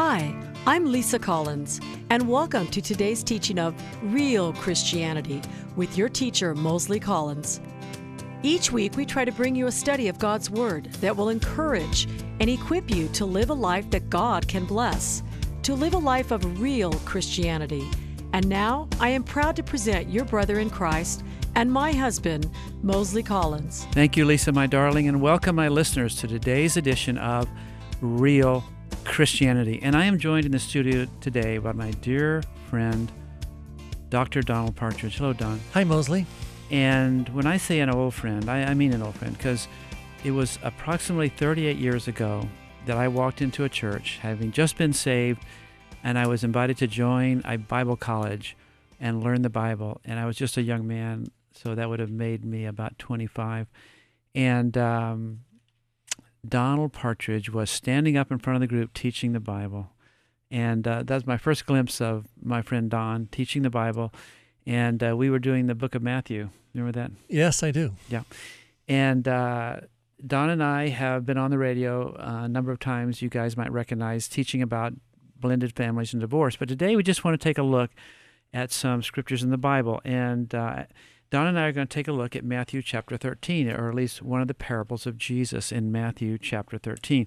Hi, I'm Lisa Collins, and welcome to today's teaching of Real Christianity with your teacher, Mosley Collins. Each week, we try to bring you a study of God's Word that will encourage and equip you to live a life that God can bless, to live a life of real Christianity. And now, I am proud to present your brother in Christ and my husband, Mosley Collins. Thank you, Lisa, my darling, and welcome my listeners to today's edition of Real Christianity. And I am joined in the studio today by my dear friend, Dr. Donald Partridge. Hello, Don. Hi, Mosley. And when I say an old friend, I, I mean an old friend because it was approximately 38 years ago that I walked into a church, having just been saved, and I was invited to join a Bible college and learn the Bible. And I was just a young man, so that would have made me about 25. And um, Donald Partridge was standing up in front of the group teaching the Bible. And uh, was my first glimpse of my friend Don teaching the Bible. And uh, we were doing the book of Matthew. Remember that? Yes, I do. Yeah. And uh, Don and I have been on the radio uh, a number of times. You guys might recognize teaching about blended families and divorce. But today we just want to take a look at some scriptures in the Bible. And uh, Don and I are going to take a look at Matthew chapter 13, or at least one of the parables of Jesus in Matthew chapter 13.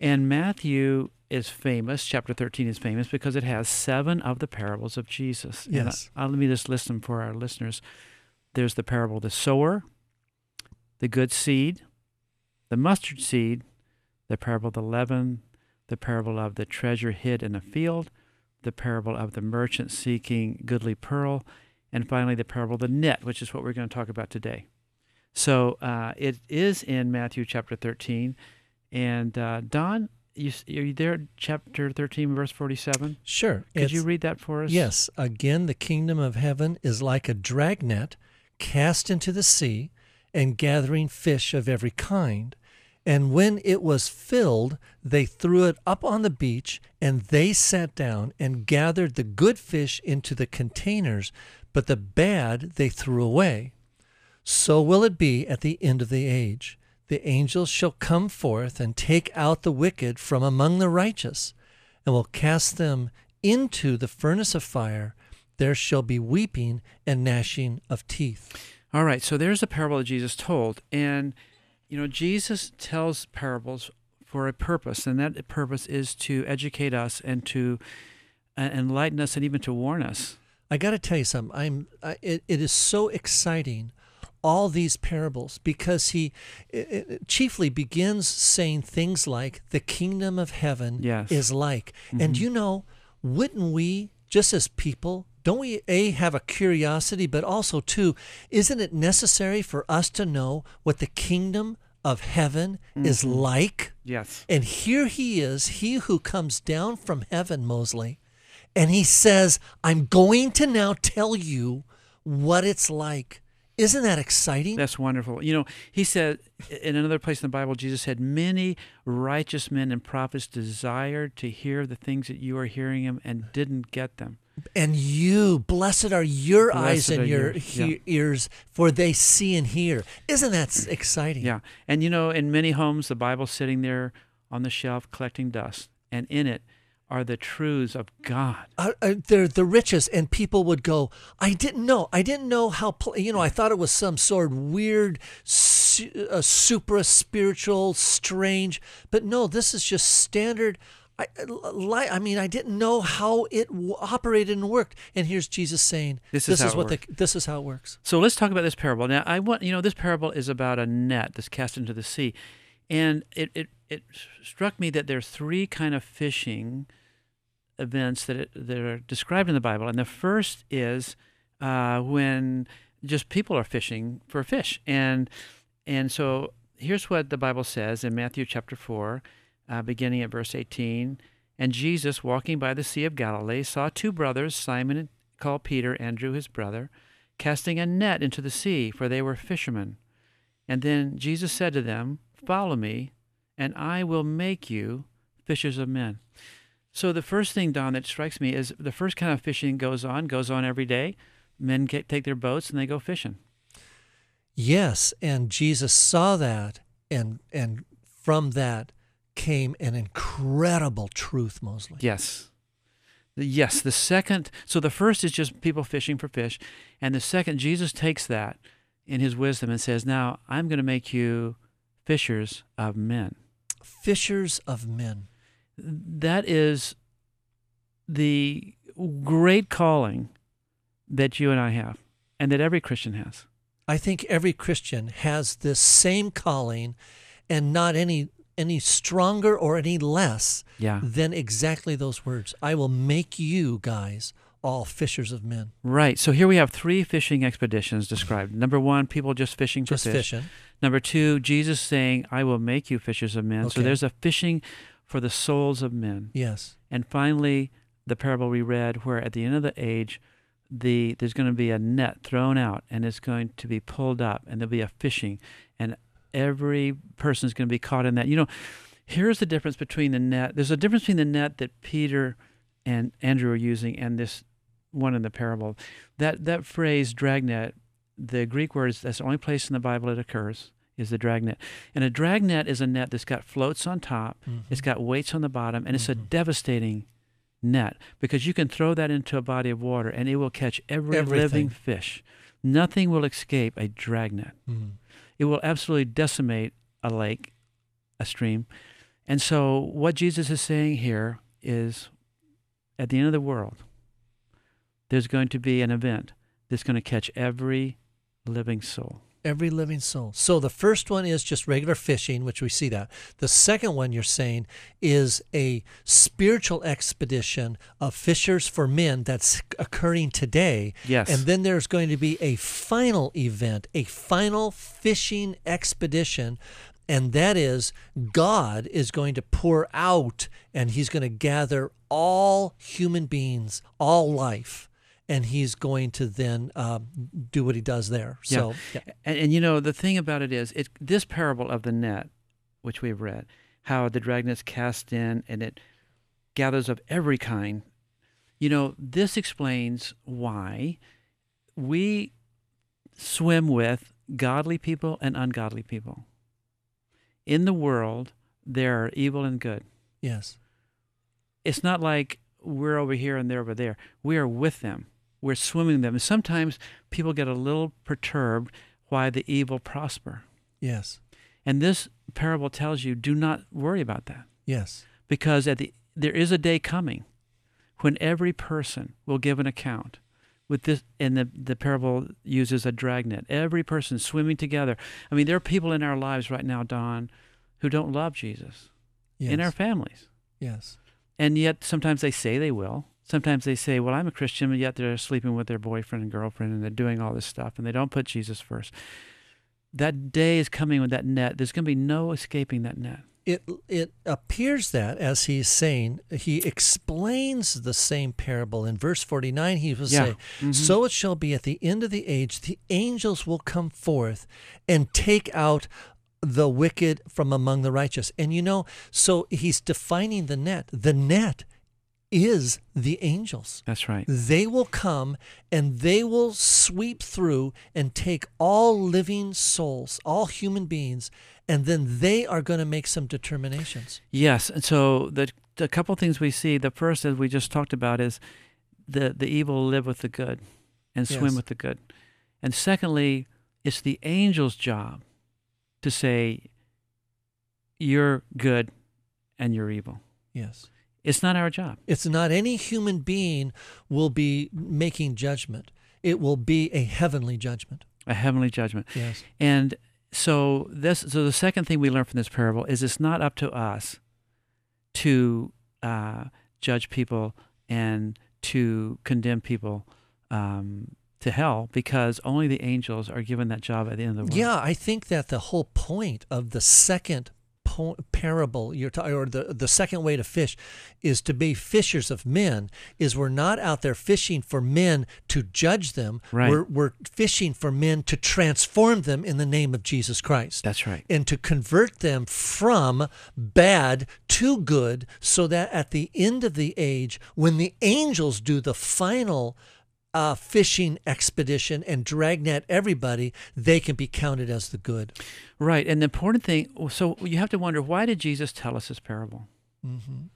And Matthew is famous, chapter 13 is famous because it has seven of the parables of Jesus. Yes. And I, let me just list them for our listeners. There's the parable of the sower, the good seed, the mustard seed, the parable of the leaven, the parable of the treasure hid in a field, the parable of the merchant seeking goodly pearl, and finally the parable of the net, which is what we're going to talk about today. So uh, it is in Matthew chapter 13. And uh, Don, you, are you there, chapter 13, verse 47? Sure. Could It's- you read that for us? Yes. Again, the kingdom of heaven is like a dragnet cast into the sea and gathering fish of every kind. And when it was filled, they threw it up on the beach, and they sat down and gathered the good fish into the containers, but the bad they threw away. So will it be at the end of the age. The angels shall come forth and take out the wicked from among the righteous, and will cast them into the furnace of fire. There shall be weeping and gnashing of teeth. All right, so there's a parable that Jesus told. And, you know, Jesus tells parables for a purpose, and that purpose is to educate us and to uh, enlighten us and even to warn us. I got to tell you something. I'm. I, it, it is so exciting, all these parables, because he it, it chiefly begins saying things like, "The kingdom of heaven Yes. is like," and mm-hmm. you know, wouldn't we, just as people, don't we a have a curiosity, but also too, isn't it necessary for us to know what the kingdom of heaven is mm-hmm. like? Yes. And here he is, he who comes down from heaven, Mosley, and he says, I'm going to now tell you what it's like. Isn't that exciting? That's wonderful. You know, he said in another place in the Bible, Jesus said, Many righteous men and prophets desired to hear the things that you are hearing him and didn't get them. and you, blessed are your eyes Blessed are and your you. he- Yeah. ears, for they see and hear. Isn't that exciting? Yeah. And you know, in many homes, the Bible's sitting there on the shelf collecting dust, and in it are the truths of God. uh, uh, they're the richest, and people would go, I didn't know. I didn't know how, pl- you know, I thought it was some sort of weird, su- uh, supra spiritual, strange, but no, this is just standard. I, li- I mean, I didn't know how it w- operated and worked. And here's Jesus saying, This is it what the, this is how it works. So let's talk about this parable. Now, I want you know this parable is about a net that's cast into the sea, and it it, it struck me that there are three kind of fishing events that it, that are described in the Bible, and the first is uh, when just people are fishing for fish, and and so here's what the Bible says in Matthew chapter four, uh, beginning at verse eighteen. And Jesus, walking by the Sea of Galilee, saw two brothers, Simon called Peter, Andrew his brother, casting a net into the sea, for they were fishermen. And then Jesus said to them, Follow me, and I will make you fishers of men. So the first thing, Don, that strikes me is the first kind of fishing goes on, goes on every day. Men get, take their boats and they go fishing. Yes, and Jesus saw that, and and from that came an incredible truth, Mosley. Yes. Yes, the second, so the first is just people fishing for fish. And the second, Jesus takes that in his wisdom and says, Now I'm going to make you fishers of men. Fishers of men. That is the great calling that you and I have and that every Christian has. I think every Christian has this same calling and not any any stronger or any less Yeah. than exactly those words. I will make you guys all fishers of men. Right. So here we have three fishing expeditions described. Number one, people just fishing for Just fish. fishing. Number two, Jesus saying, I will make you fishers of men. So there's a fishing for the souls of men. Yes. And finally, the parable we read, where at the end of the age, the there's going to be a net thrown out, and it's going to be pulled up, and there'll be a fishing, and every person is going to be caught in that. You know, here's the difference between the net. There's a difference between the net that Peter and Andrew are using and this one in the parable. That that phrase dragnet, the Greek word is that's the only place in the Bible it occurs is the dragnet. And a dragnet is a net that's got floats on top, it's got weights on the bottom, and it's a Mhm. devastating net because you can throw that into a body of water and it will catch every Everything. living fish. Nothing will escape a dragnet. Mhm. It will absolutely decimate a lake, a stream. And so, what Jesus is saying here is at the end of the world, there's going to be an event that's going to catch every living soul. Every living soul. So the first one is just regular fishing, which we see that. The second one you're saying is a spiritual expedition of fishers for men that's occurring today. Yes. And then there's going to be a final event, a final fishing expedition. And that is God is going to pour out and he's going to gather all human beings, all life. And he's going to then um, do what he does there. Yeah. So, yeah. And, and you know, the thing about it is, it, this parable of the net, which we've read, how the dragnet's cast in and it gathers of every kind, you know, this explains why we swim with godly people and ungodly people. In the world, there are evil and good. yes. It's not like we're over here and they're over there. We are with them. We're swimming them. And sometimes people get a little perturbed why the evil prosper. Yes. And this parable tells you do not worry about that Yes. because at the there is a day coming when every person will give an account with this and the, the parable uses a dragnet every person swimming together i mean there are people in our lives right now don who don't love jesus Yes. in our families yes. and yet sometimes they say they will sometimes they say well i'm a christian but yet they're sleeping with their boyfriend and girlfriend and they're doing all this stuff and they don't put jesus first that day is coming with that net there's going to be no escaping that net It it appears that as he's saying, he explains the same parable in verse forty nine. He will Yeah. say, Mhm. "So it shall be at the end of the age; the angels will come forth and take out." The wicked from among the righteous. And you know, so he's defining the net. The net is the angels. that's right They will come and they will sweep through and take all living souls, all human beings, and then they are going to make some determinations. Yes, and so the the couple things we see. The first, as we just talked about, is the the evil live with the good, and swim Yes. with the good, and secondly, it's the angel's job to say you're good and you're evil. Yes. It's not our job. It's not any human being will be making judgment. It will be a heavenly judgment. A heavenly judgment. Yes. And so this so the second thing we learn from this parable is it's not up to us to uh, judge people and to condemn people um, to hell because only the angels are given that job at the end of the world. Yeah, I think that the whole point of the second po- parable you're ta- or the the second way to fish is to be fishers of men is we're not out there fishing for men to judge them Right. we're we're fishing for men to transform them in the name of Jesus Christ That's right. and to convert them from bad to good so that at the end of the age when the angels do the final uh, fishing expedition and dragnet everybody, they can be counted as the good. Right. And the important thing, so you have to wonder why did Jesus tell us this parable? Mm-hmm.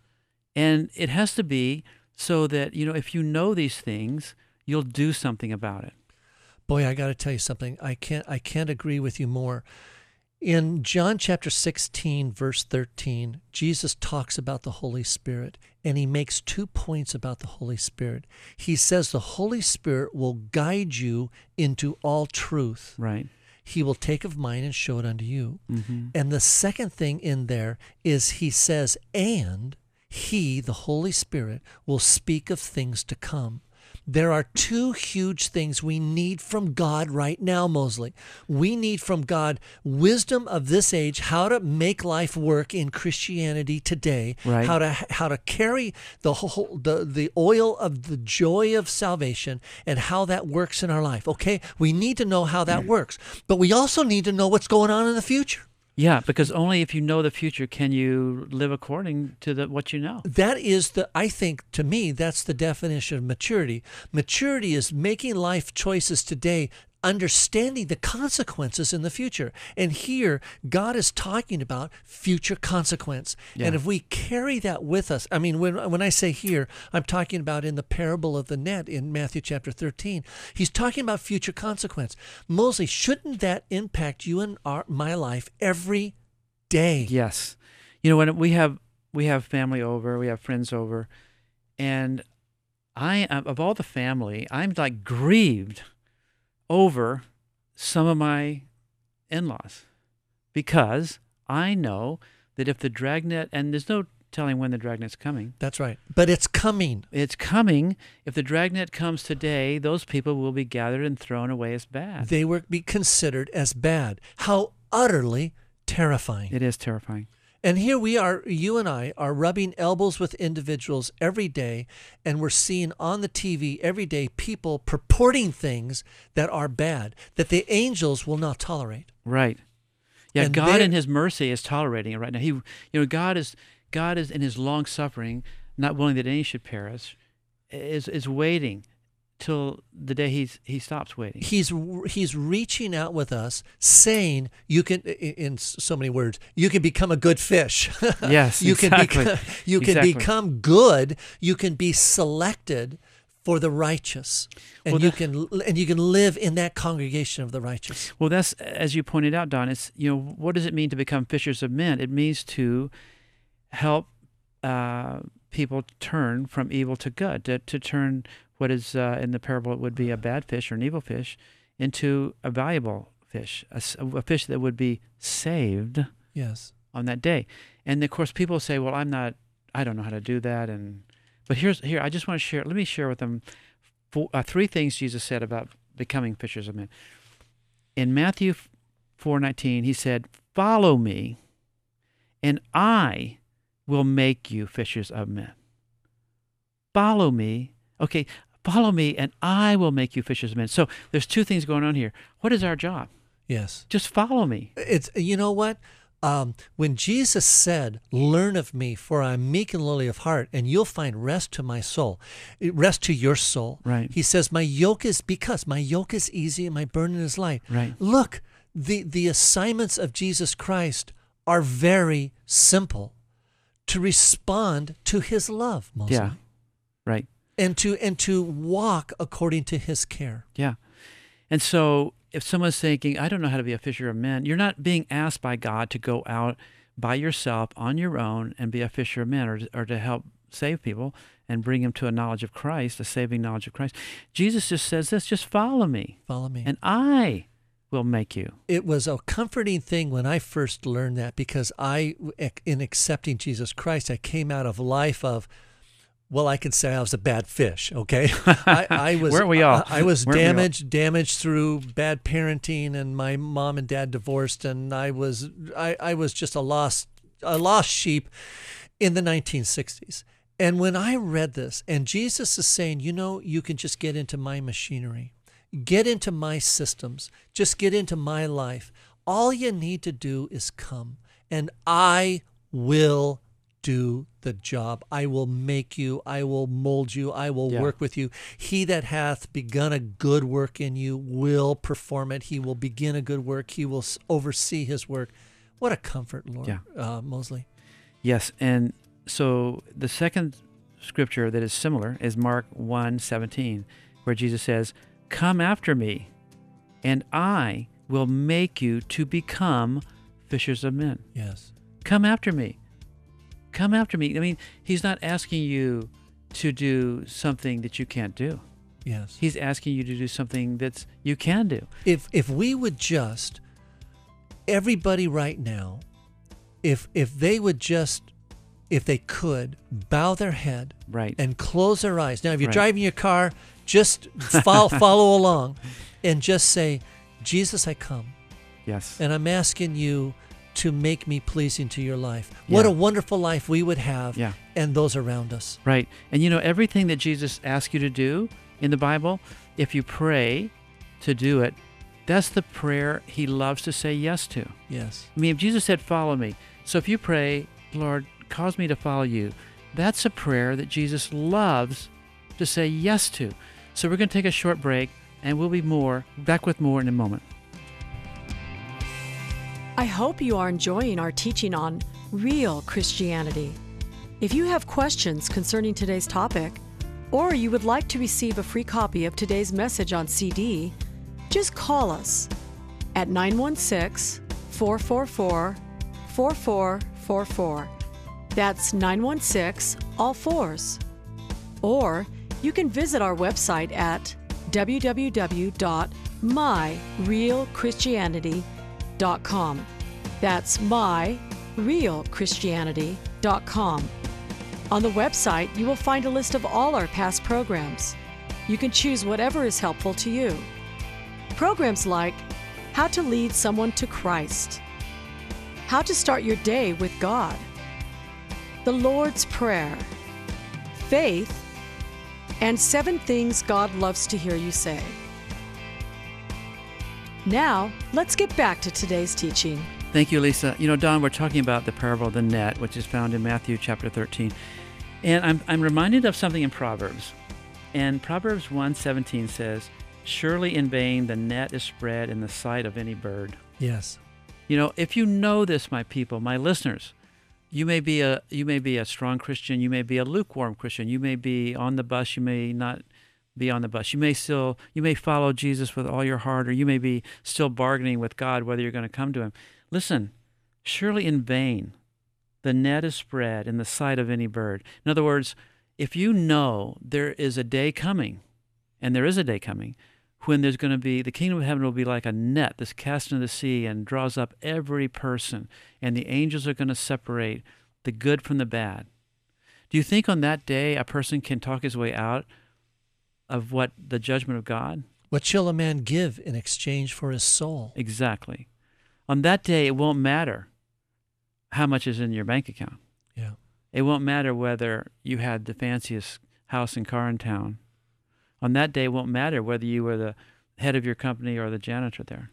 And it has to be so that, you know, if you know these things, you'll do something about it. Boy, I got to tell you something. I can't I can't agree with you more. In John chapter 16 verse 13, Jesus talks about the Holy Spirit and he makes two points about the Holy Spirit. He says the Holy Spirit will guide you into all truth. Right. He will take of mine and show it unto you. Mm-hmm. And the second thing in there is he says, and he, the Holy Spirit, will speak of things to come. There are two huge things we need from God right now, Mosley. We need from God wisdom of this age, how to make life work in Christianity today, Right. how to how to carry the whole the, the oil of the joy of salvation and how that works in our life. Okay? We need to know how that works. But we also need to know what's going on in the future. Yeah, because only if you know the future can you live according to the, what you know. That is the, I think, to me, that's the definition of maturity. Maturity is making life choices today, understanding the consequences in the future. And here, God is talking about future consequence. And if we carry that with us, I mean, when, when I say here, I'm talking about in the parable of the net in Matthew chapter 13. He's talking about future consequence. Mosley, shouldn't that impact you and our, my life every day? Yes. You know, when we have we have family over, we have friends over, and I of all the family, I'm like grieved over some of my in-laws because I know that if the dragnet and there's no telling when the dragnet's coming. That's right. But it's coming. It's coming. If the dragnet comes today, those people will be gathered and thrown away as bad. they will be considered as bad. How utterly terrifying. it is terrifying. And here we are, you and I are rubbing elbows with individuals every day, and we're seeing on the TV every day people purporting things that are bad, that the angels will not tolerate. Right. Yeah, And God in his mercy is tolerating it right now. He you know, God is God is in his long suffering, not willing that any should perish, is is waiting till the day he's he stops waiting. He's he's reaching out with us, saying you can, in so many words, you can become a good fish. Yes, you can exactly. become, you can Exactly. become good. You can be selected for the righteous, and Well, you can and you can live in that congregation of the righteous. Well, that's as you pointed out, Don. It's you know what does it mean to become fishers of men? It means to help uh, people turn from evil to good, to, to turn what is uh, in the parable it would be a bad fish or an evil fish into a valuable fish, a fish that would be saved Yes. on that day. And of course, people say, "Well, I'm not. I don't know how to do that." And but here's here. I just want to share. Let me share with them four, uh, three things Jesus said about becoming fishers of men. In Matthew four nineteen, he said, "Follow me, and I will make you fishers of men." Follow me. Okay, follow me, and I will make you fishers of men. So there's two things going on here. What is our job? Yes. Just follow me. It's you know what? Um, when Jesus said, "Learn of me, for I am meek and lowly of heart, and you'll find rest to my soul, rest to your soul." Right. He says, "My yoke is because my yoke is easy and my burden is light." Right. Look, the the assignments of Jesus Christ are very simple. To respond to His love, Yeah. Right. And to and to walk according to His care. Yeah. And so if someone's thinking, I don't know how to be a fisher of men, you're not being asked by God to go out by yourself on your own and be a fisher of men or, or to help save people and bring them to a knowledge of Christ, a saving knowledge of Christ. Jesus just says this just follow me, Follow me. and I will make you. it was a comforting thing when I first learned that because I, in accepting Jesus Christ, I came out of life of, well, I can say I was a bad fish. Okay, I, I was. Weren't we all? I, I was Weren't damaged, damaged through bad parenting, and my mom and dad divorced, and I was, I, I was just a lost, a lost sheep in the 1960s. And when I read this, and Jesus is saying, you know, you can just get into my machinery, get into my systems, just get into my life. All you need to do is come, and I will do the job. I will make you, I will mold you, I will Yeah. work with you. He that hath begun a good work in you will perform it. He will begin a good work. He will oversee his work. What a comfort, Lord Yeah. uh, Mosley. Yes, and so the second scripture that is similar is Mark 1:17, where Jesus says, "Come after me, and I will make you to become fishers of men." Yes. Come after me. Come after me. I mean, he's not asking you to do something that you can't do. Yes. He's asking you to do something that's you can do. if if we would just everybody right now if if they would just if they could bow their head Right. and close their eyes now if you're Right. driving your car just follow, follow along and just say jesus i come yes. and i'm asking you to make me pleasing to your life what Yeah. a wonderful life we would have Yeah. and those around us Right. And you know, everything that Jesus asks you to do in the Bible, if you pray to do it, that's the prayer he loves to say yes to. yes I mean, if Jesus said, Follow me. So if you pray, Lord, cause me to follow you, that's a prayer that Jesus loves to say yes to. So we're going to take a short break and we'll be more back with more in a moment. I hope you are enjoying our teaching on real Christianity. If you have questions concerning today's topic, or you would like to receive a free copy of today's message on CD, just call us at 916 444 4444. That's 916 all fours. Or you can visit our website at www.myrealchristianity.com. That's myrealchristianity.com. On the website, you will find a list of all our past programs. You can choose whatever is helpful to you. Programs like How to Lead Someone to Christ, How to Start Your Day with God, The Lord's Prayer, Faith, and Seven Things God Loves to Hear You Say. Now, let's get back to today's teaching. Thank you, Lisa. You know, Don, we're talking about the parable of the net, which is found in Matthew chapter 13. And I'm, I'm reminded of something in Proverbs. And Proverbs 1:17 says, "Surely in vain the net is spread in the sight of any bird." yes You know, if you know this, my people, my listeners, you may be a you may be a strong Christian, you may be a lukewarm Christian, you may be on the bus, you may not be on the bus. You may still you may follow Jesus with all your heart, or you may be still bargaining with God whether you're going to come to him. Listen, surely in vain the net is spread in the sight of any bird. In other words, if you know there is a day coming, and there is a day coming, when there's going to be the kingdom of heaven will be like a net that's cast into the sea and draws up every person, and the angels are going to separate the good from the bad. Do you think on that day a person can talk his way out of what the judgment of God? what shall a man give in exchange for his soul Exactly. On that day, it won't matter how much is in your bank account. yeah It won't matter whether you had the fanciest house and car in town. On that day, it won't matter whether you were the head of your company or the janitor there.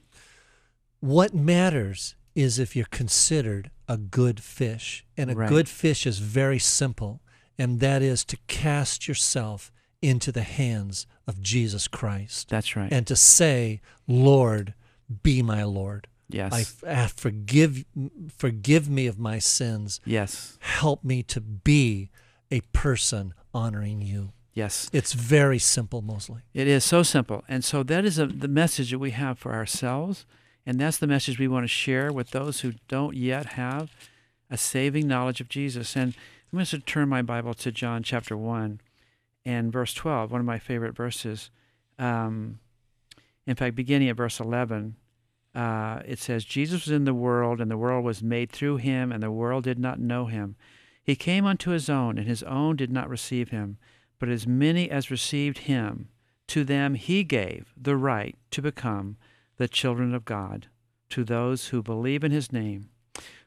What matters is if you're considered a good fish. And a Right. good fish is very simple, and that is to cast yourself into the hands of Jesus Christ That's right. and to say, Lord, be my Lord. yes. I, ah, forgive forgive me of my sins. yes. Help me to be a person honoring you. Yes. It's very simple, Mosley. It is so simple. And so that is a, the message that we have for ourselves. And that's the message we want to share with those who don't yet have a saving knowledge of Jesus. And I'm going to turn my Bible to John chapter 1 and verse 12, one of my favorite verses. Um, in fact, beginning at verse 11, uh, it says, Jesus was in the world, and the world was made through him, and the world did not know him. He came unto his own, and his own did not receive him. But as many as received him, to them he gave the right to become the children of God, to those who believe in his name,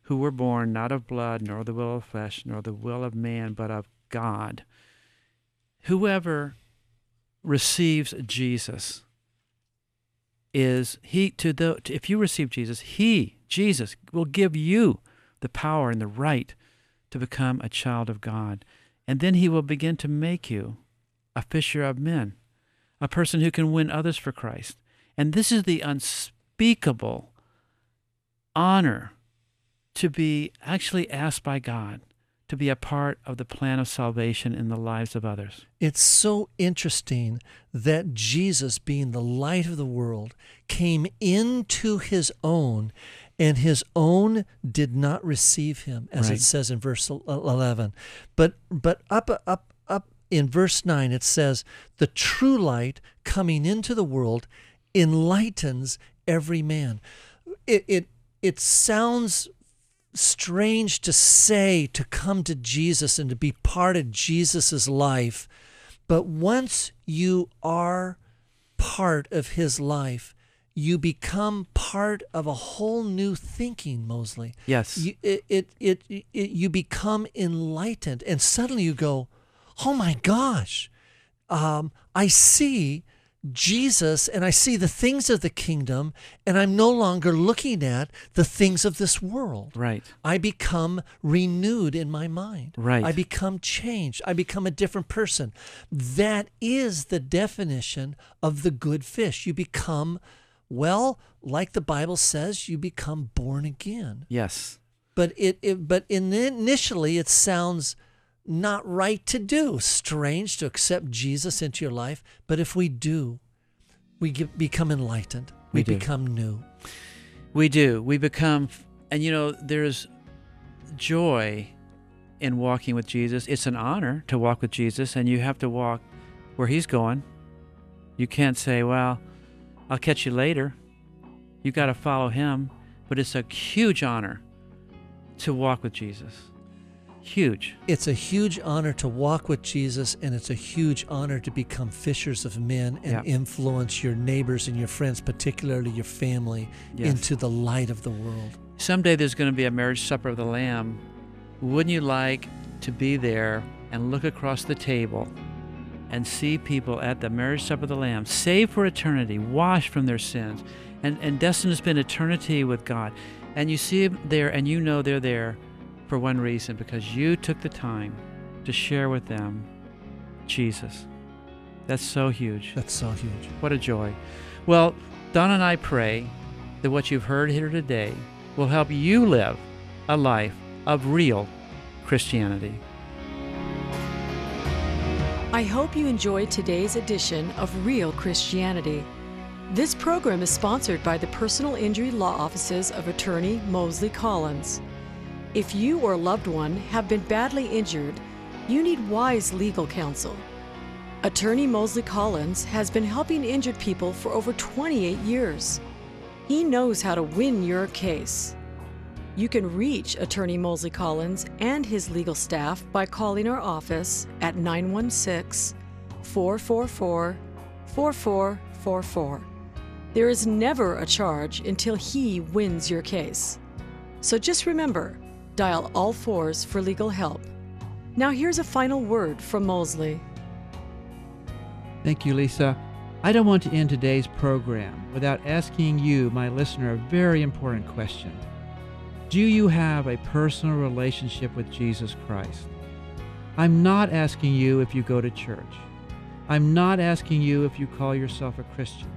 who were born not of blood, nor the will of flesh, nor the will of man, but of God. Whoever receives Jesus is he to the if you receive Jesus, he Jesus will give you the power and the right to become a child of God. And then He will begin to make you a fisher of men, a person who can win others for Christ. And this is the unspeakable honor to be actually asked by God to be a part of the plan of salvation in the lives of others. It's so interesting that Jesus, being the light of the world, came into his own, and his own did not receive him, as Right. it says in verse 11. But but up up up in verse 9 it says, "The true light coming into the world enlightens every man." It it it sounds strange to say to come to Jesus and to be part of Jesus's life, but once you are part of his life, you become part of a whole new thinking, Mosley. Yes. You, it, it, it, it, you become enlightened, and suddenly you go, oh my gosh, um, I see Jesus and I see the things of the kingdom, and I'm no longer looking at the things of this world. right. I become renewed in my mind. Right. I become changed. I become a different person. That is the definition of the good fish. You become, well, like the Bible says, you become born again. Yes. But it, it but in initially it sounds not right to do, strange to accept Jesus into your life. But if we do, we get, become enlightened. We, We become new. We do. We become, and you know, there's joy in walking with Jesus. It's an honor to walk with Jesus, and you have to walk where He's going. You can't say, well, I'll catch you later. You got to follow Him. But it's a huge honor to walk with Jesus. Huge. It's a huge honor to walk with Jesus, and it's a huge honor to become fishers of men and Yeah. influence your neighbors and your friends, particularly your family, Yes. into the light of the world. Someday there's going to be a marriage supper of the Lamb. Wouldn't you like to be there and look across the table and see people at the marriage supper of the Lamb, saved for eternity, washed from their sins, and, and destined to spend eternity with God? And you see them there and you know they're there for one reason because you took the time to share with them Jesus. That's so huge. That's so huge. What a joy. Well, Don and I pray that what you've heard here today will help you live a life of real Christianity. I hope you enjoyed today's edition of Real Christianity. This program is sponsored by the personal injury law offices of attorney Mosley Collins. If you or a loved one have been badly injured, you need wise legal counsel. Attorney Mosley Collins has been helping injured people for over 28 years. He knows how to win your case. You can reach Attorney Mosley Collins and his legal staff by calling our office at 916 444 4444. There is never a charge until he wins your case. So just remember dial all fours for legal help. Now, here's a final word from Mosley. Thank you, Lisa. I don't want to end today's program without asking you, my listener, a very important question. Do you have a personal relationship with Jesus Christ? I'm not asking you if you go to church. I'm not asking you if you call yourself a Christian.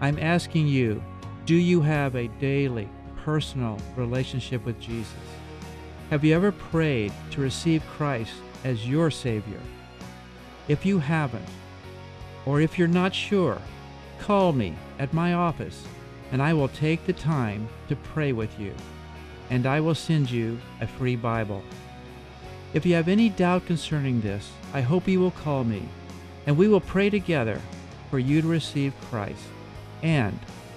I'm asking you, do you have a daily, personal relationship with Jesus? Have you ever prayed to receive Christ as your Savior? If you haven't, or if you're not sure, call me at my office and I will take the time to pray with you. And I will send you a free Bible. If you have any doubt concerning this, I hope you will call me and we will pray together for you to receive Christ and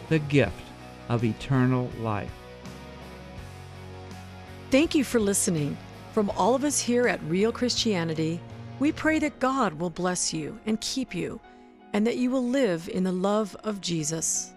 the gift of eternal life. Thank you for listening. From all of us here at Real Christianity, we pray that God will bless you and keep you, and that you will live in the love of Jesus.